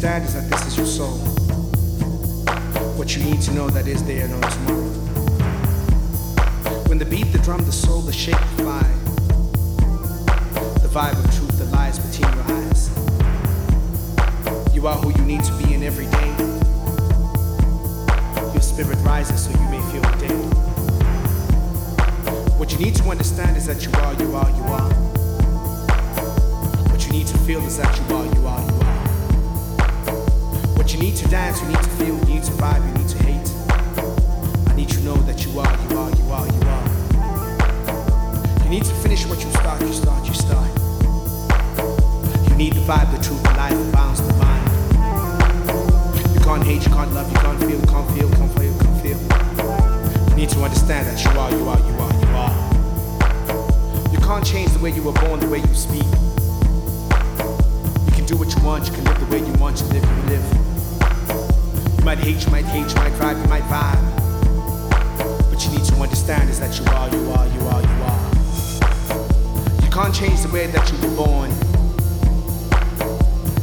understand is that this is your soul. What you need to know that is there no tomorrow. When the beat, the drum, the soul, the shape, the fly, the vibe of truth that lies between your eyes. You are who you need to be in every day. Your spirit rises so you may feel the day. What you need to understand is that you are, you are, you are. What you need to feel is that you are, you are, you are. You need to dance, you need to feel, you need to vibe, you need to hate. I need you to know that you are, you are, you are, you are. You need to finish what you start, you start, you start. You need the vibe, the truth, the life, the bounce, the mind. You can't hate, you can't love, you can't feel, can't feel, can't feel, can't feel. You need to understand that you are, you are, you are, you are. You can't change the way you were born, the way you speak. You can do what you want, you can live the way you want, you live, you live. You might hate, you might hate, you might drive, you might vibe. What you need to understand is that you are, you are, you are, you are. You can't change the way that you were born.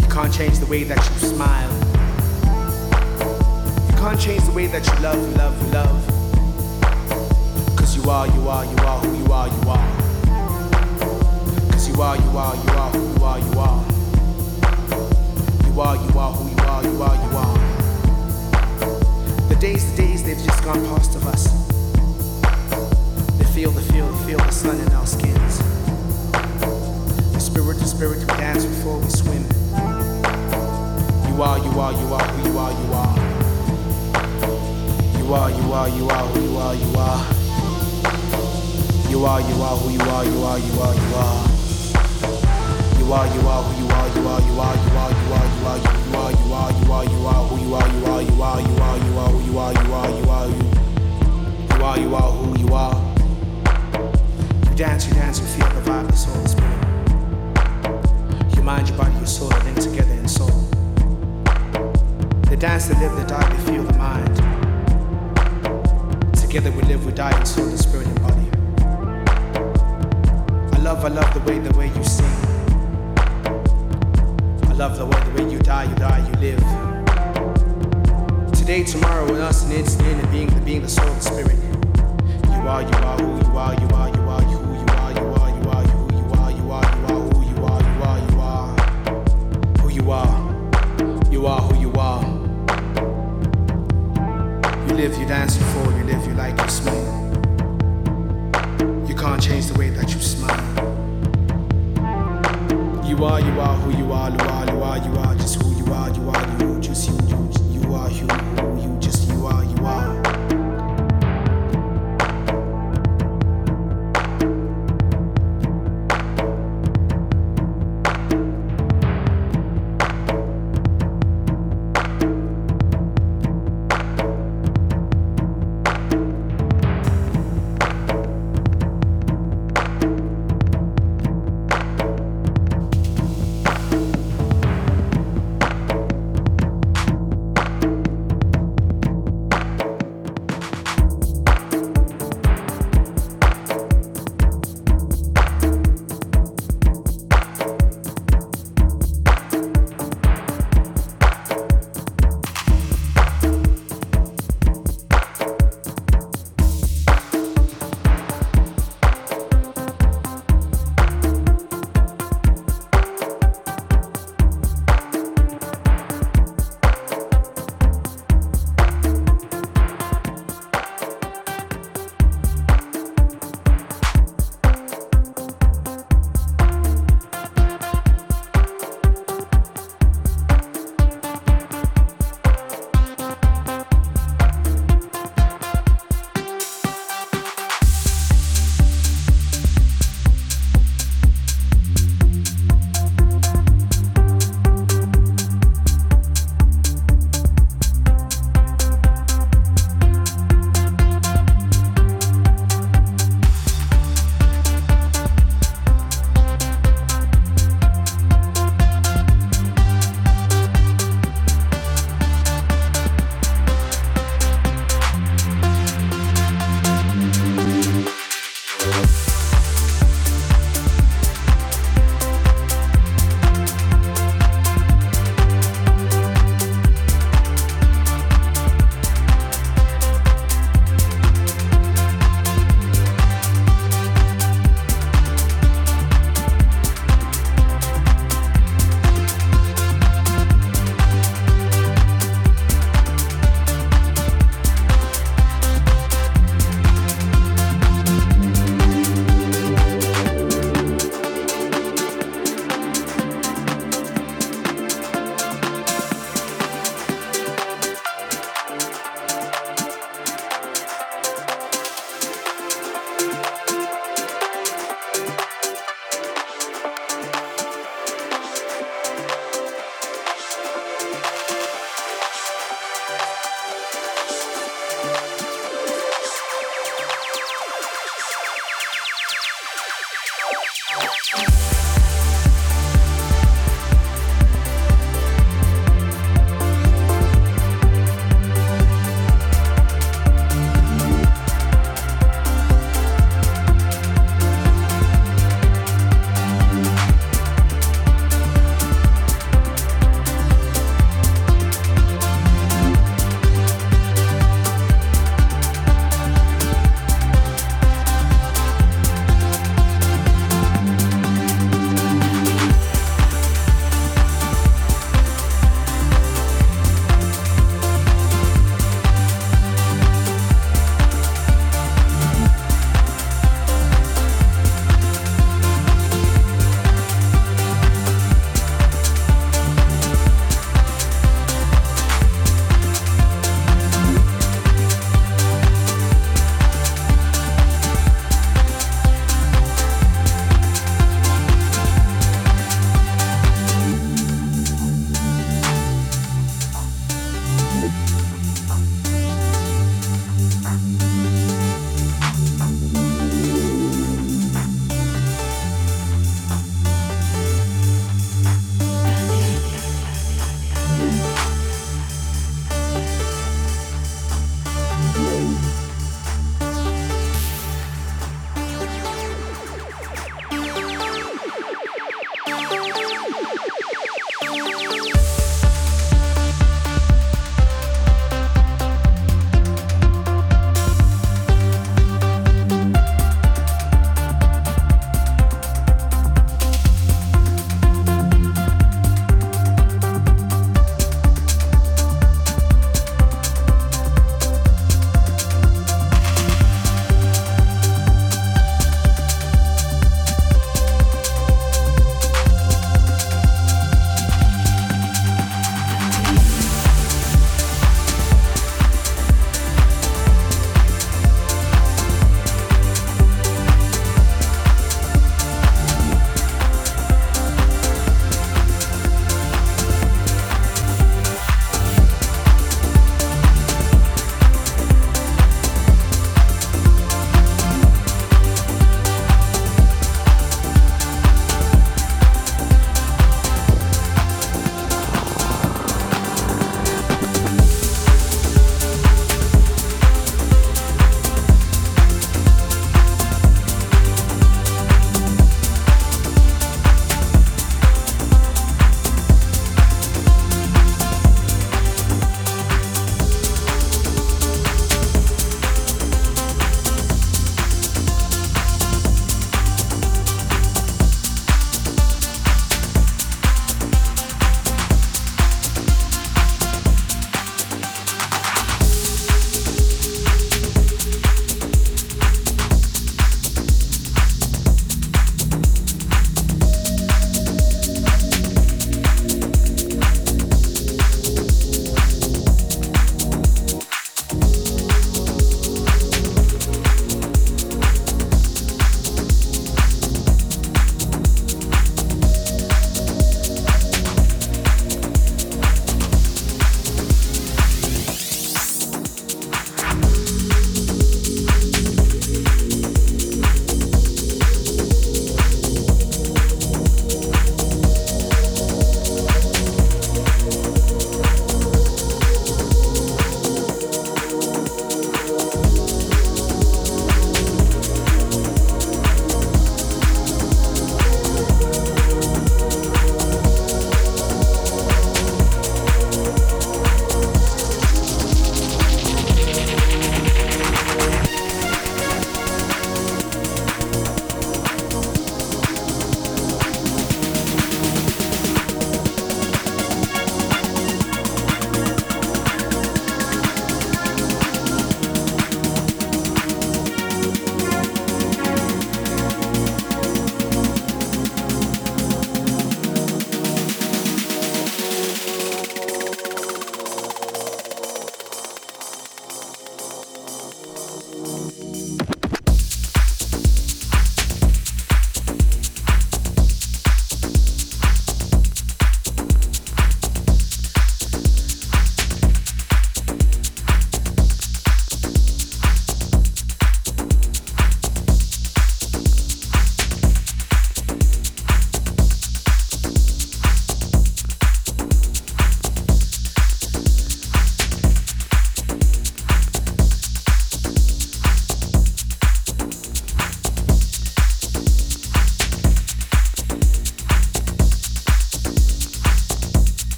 You can't change the way that you smile. You can't change the way that you love, you love, you love. Cause you are, you are, you are who you are, you are. Cause you are, you are, you are who you are, you are. You are, you are who you are, you are, you are. The days, the days, they've just gone past of us. They feel, they feel, they feel the sun in our skins. The spirit, the spirit, we dance before we swim. You are, you are, you are who you are, you are. You are, you are, you are who you are, you are. You are, you are who you are, you are, you are, you are. You are, you are who you are, you are, you are, you are, you are, you are, you are, you are, you are, you are who you are, you are, you are, you are, you are are, you are, you are, you. You are, you are who you are. You dance, you dance, you feel the vibe, the soul, the spirit. Your mind, your body, your soul are linked together in soul. They dance, they live, they die, they feel the mind. Together we live, we die in soul, and spirit, and body. I love, I love the way, the way you sing. I love the way, the way you die, you die, you live. Today, tomorrow, and us, and it's the being, the being, the soul, the spirit. You are, you are who you are, you are, you are, you who you are, you are, you are, you who you are, you are, you are who you are, you are, you are who you are. You are who you are. You live, you dance, you fall, you live, you like, you smile. You can't change the way that you smile. You are, you are who you are, you are, you are, you are just who you are, you are, you just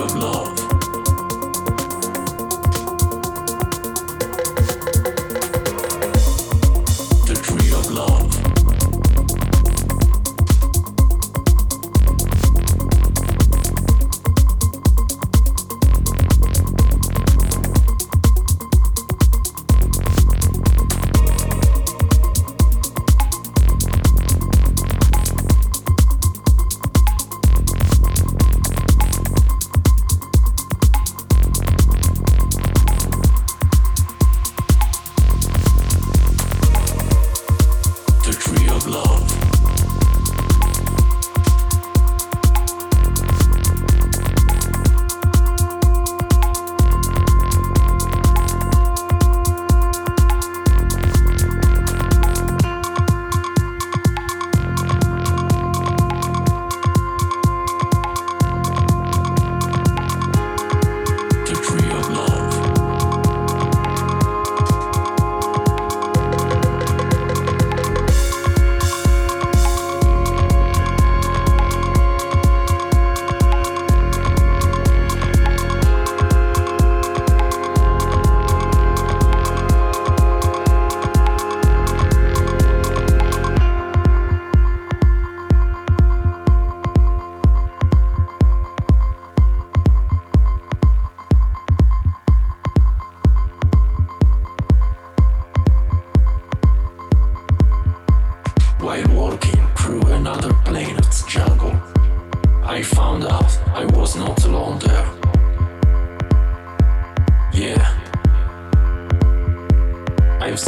of love.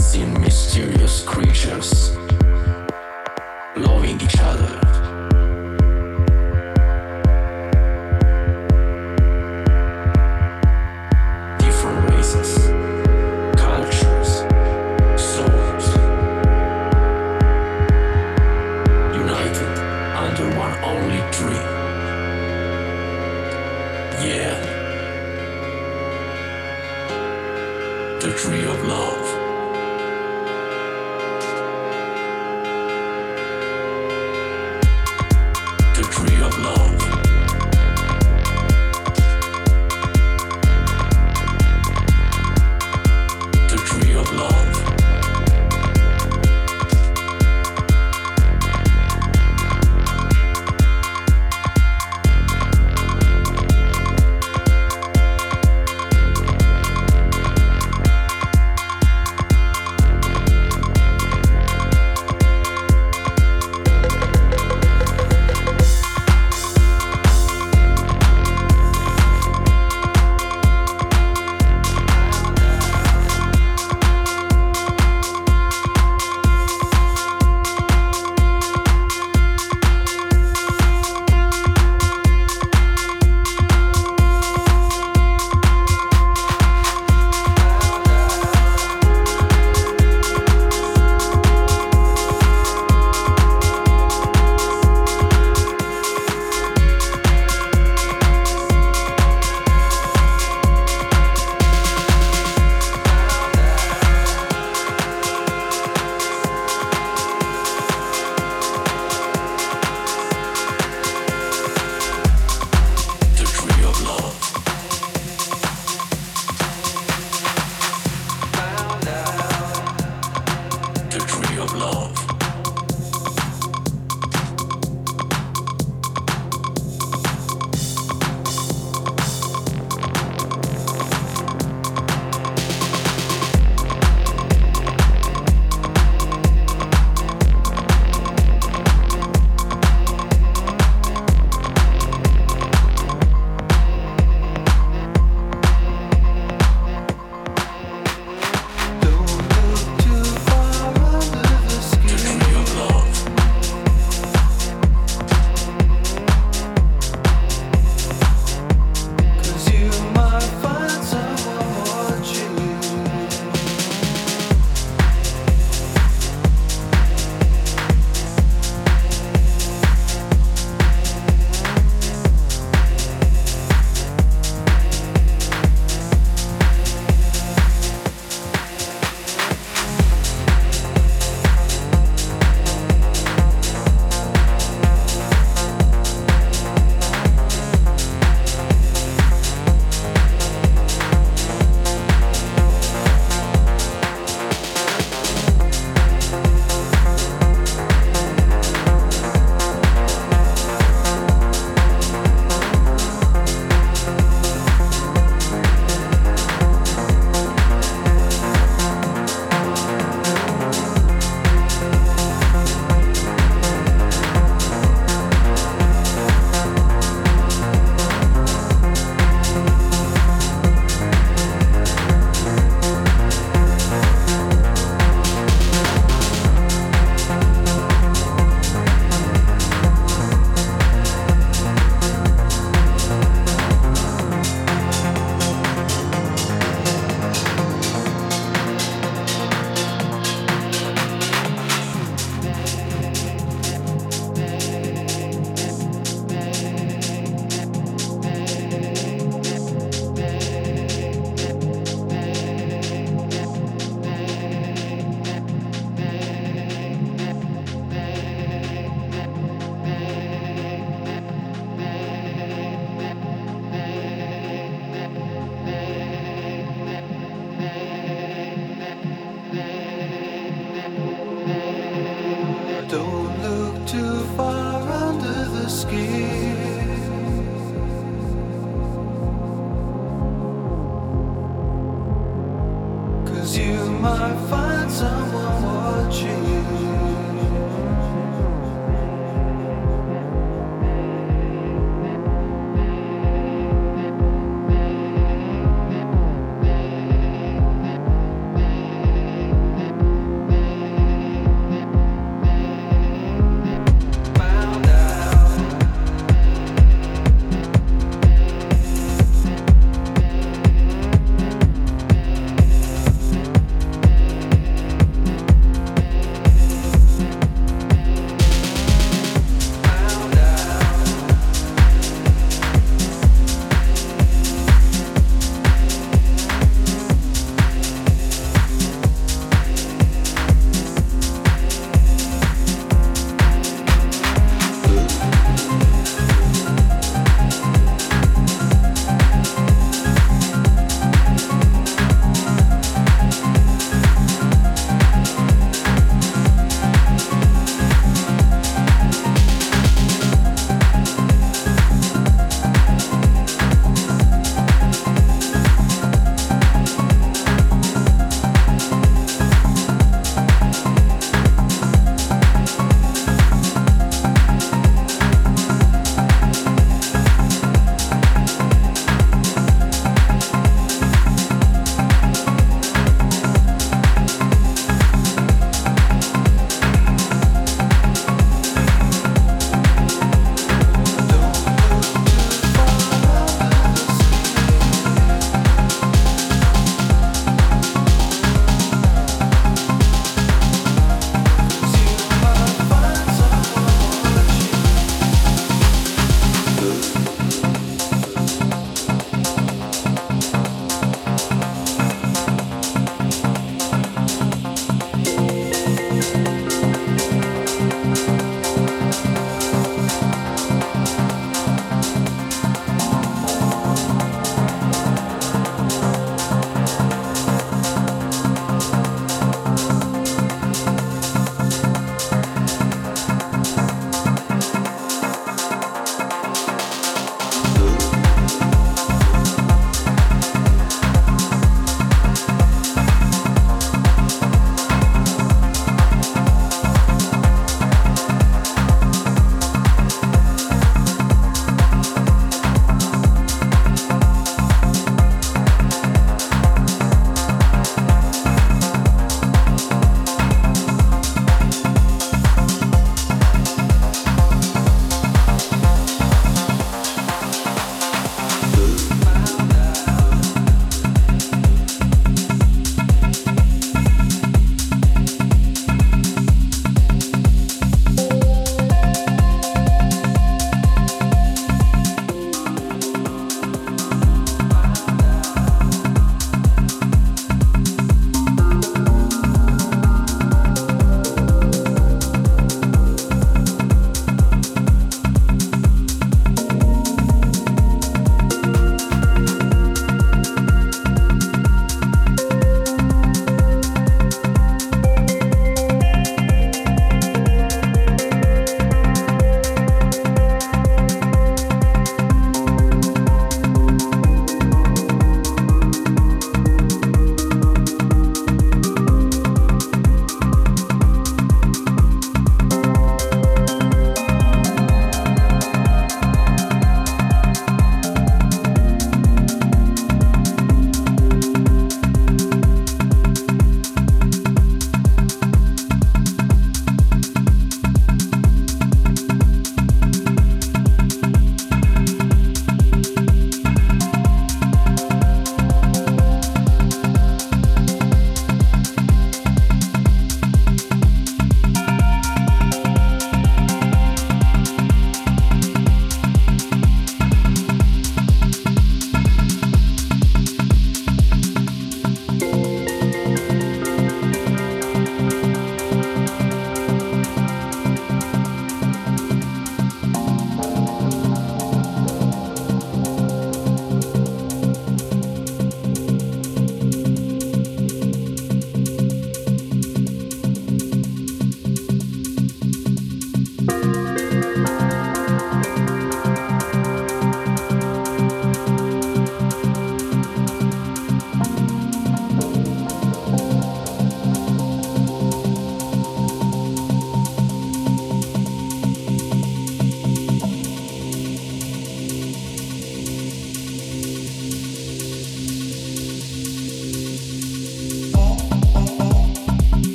Might loving each watching.